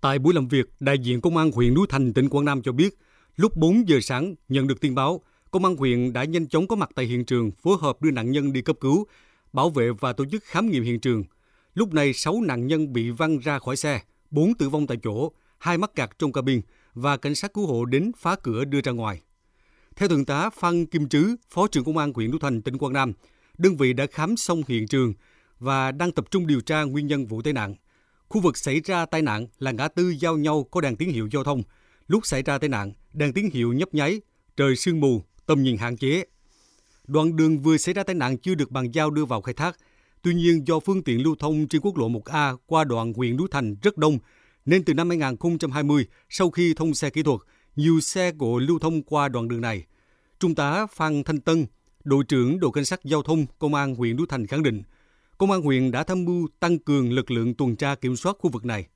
Tại buổi làm việc, đại diện Công an huyện Núi Thành, tỉnh Quảng Nam cho biết, lúc 4 giờ sáng nhận được tin báo, Công an huyện đã nhanh chóng có mặt tại hiện trường, phối hợp đưa nạn nhân đi cấp cứu, bảo vệ và tổ chức khám nghiệm hiện trường. Lúc này, 6 nạn nhân bị văng ra khỏi xe, 4 tử vong tại chỗ, hai mắc kẹt trong cabin và cảnh sát cứu hộ đến phá cửa đưa ra ngoài. Theo Thượng tá Phan Kim Trứ, Phó trưởng Công an huyện Núi Thành, tỉnh Quảng Nam, đơn vị đã khám xong hiện trường và đang tập trung điều tra nguyên nhân vụ tai nạn. Khu vực xảy ra tai nạn là ngã tư giao nhau có đèn tín hiệu giao thông. Lúc xảy ra tai nạn, đèn tín hiệu nhấp nháy, trời sương mù, tầm nhìn hạn chế. Đoạn đường vừa xảy ra tai nạn chưa được bàn giao đưa vào khai thác. Tuy nhiên do phương tiện lưu thông trên quốc lộ 1A qua đoạn huyện Núi Thành rất đông, nên từ năm 2020, sau khi thông xe kỹ thuật, nhiều xe cộ lưu thông qua đoạn đường này. Trung tá Phan Thanh Tân, đội trưởng đội cảnh sát giao thông công an huyện Núi Thành khẳng định, công an huyện đã tham mưu tăng cường lực lượng tuần tra kiểm soát khu vực này.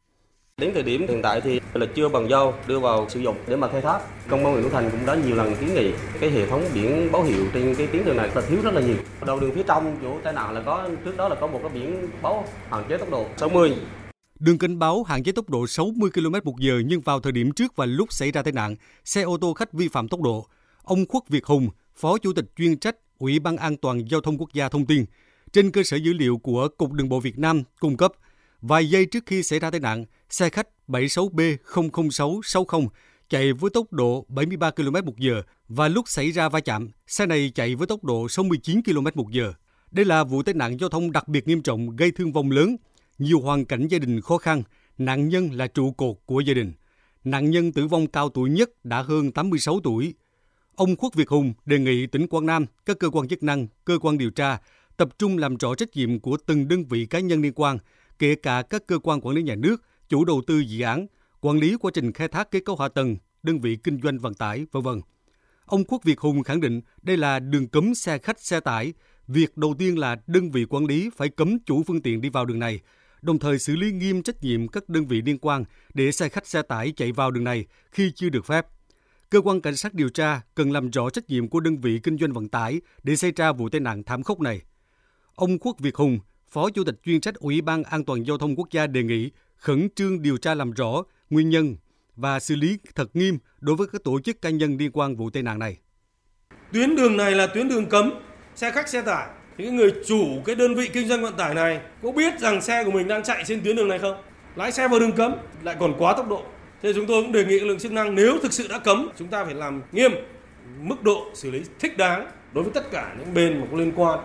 Đến thời điểm hiện tại thì là chưa bằng giao đưa vào sử dụng để mà khai thác. Công an huyện Thành cũng đã nhiều lần kiến nghị cái hệ thống biển báo hiệu trên cái tuyến đường này là thiếu rất là nhiều. Đầu đường phía trong chỗ tai nạn là có trước đó là có một cái biển báo hạn chế tốc độ 60 Đường cảnh báo hạn chế tốc độ 60 km một giờ nhưng vào thời điểm trước và lúc xảy ra tai nạn, xe ô tô khách vi phạm tốc độ. Ông Khuất Việt Hùng, Phó Chủ tịch chuyên trách Ủy ban An toàn Giao thông Quốc gia thông tin, trên cơ sở dữ liệu của Cục Đường bộ Việt Nam cung cấp, vài giây trước khi xảy ra tai nạn, xe khách 76B00660 chạy với tốc độ 73 km một giờ và lúc xảy ra va chạm, xe này chạy với tốc độ 69 km một giờ. Đây là vụ tai nạn giao thông đặc biệt nghiêm trọng gây thương vong lớn, nhiều hoàn cảnh gia đình khó khăn, nạn nhân là trụ cột của gia đình. Nạn nhân tử vong cao tuổi nhất đã hơn 86 tuổi. Ông Khuất Việt Hùng đề nghị tỉnh Quảng Nam, các cơ quan chức năng, cơ quan điều tra tập trung làm rõ trách nhiệm của từng đơn vị cá nhân liên quan, kể cả các cơ quan quản lý nhà nước, chủ đầu tư dự án, quản lý quá trình khai thác kết cấu hạ tầng, đơn vị kinh doanh vận tải, v.v. Ông Quốc Việt Hùng khẳng định đây là đường cấm xe khách xe tải. Việc đầu tiên là đơn vị quản lý phải cấm chủ phương tiện đi vào đường này, đồng thời xử lý nghiêm trách nhiệm các đơn vị liên quan để xe khách xe tải chạy vào đường này khi chưa được phép. Cơ quan cảnh sát điều tra cần làm rõ trách nhiệm của đơn vị kinh doanh vận tải để xảy ra vụ tai nạn thảm khốc này. Ông Quốc Việt Hùng, Phó Chủ tịch chuyên trách Ủy ban An toàn Giao thông Quốc gia đề nghị khẩn trương điều tra làm rõ nguyên nhân và xử lý thật nghiêm đối với các tổ chức cá nhân liên quan vụ tai nạn này. Tuyến đường này là tuyến đường cấm xe khách xe tải Những người chủ cái đơn vị kinh doanh vận tải này có biết rằng xe của mình đang chạy trên tuyến đường này không? Lái xe vào đường cấm lại còn quá tốc độ. Thế chúng tôi cũng đề nghị lực lượng chức năng nếu thực sự đã cấm chúng ta phải làm nghiêm mức độ xử lý thích đáng đối với tất cả những bên mà có liên quan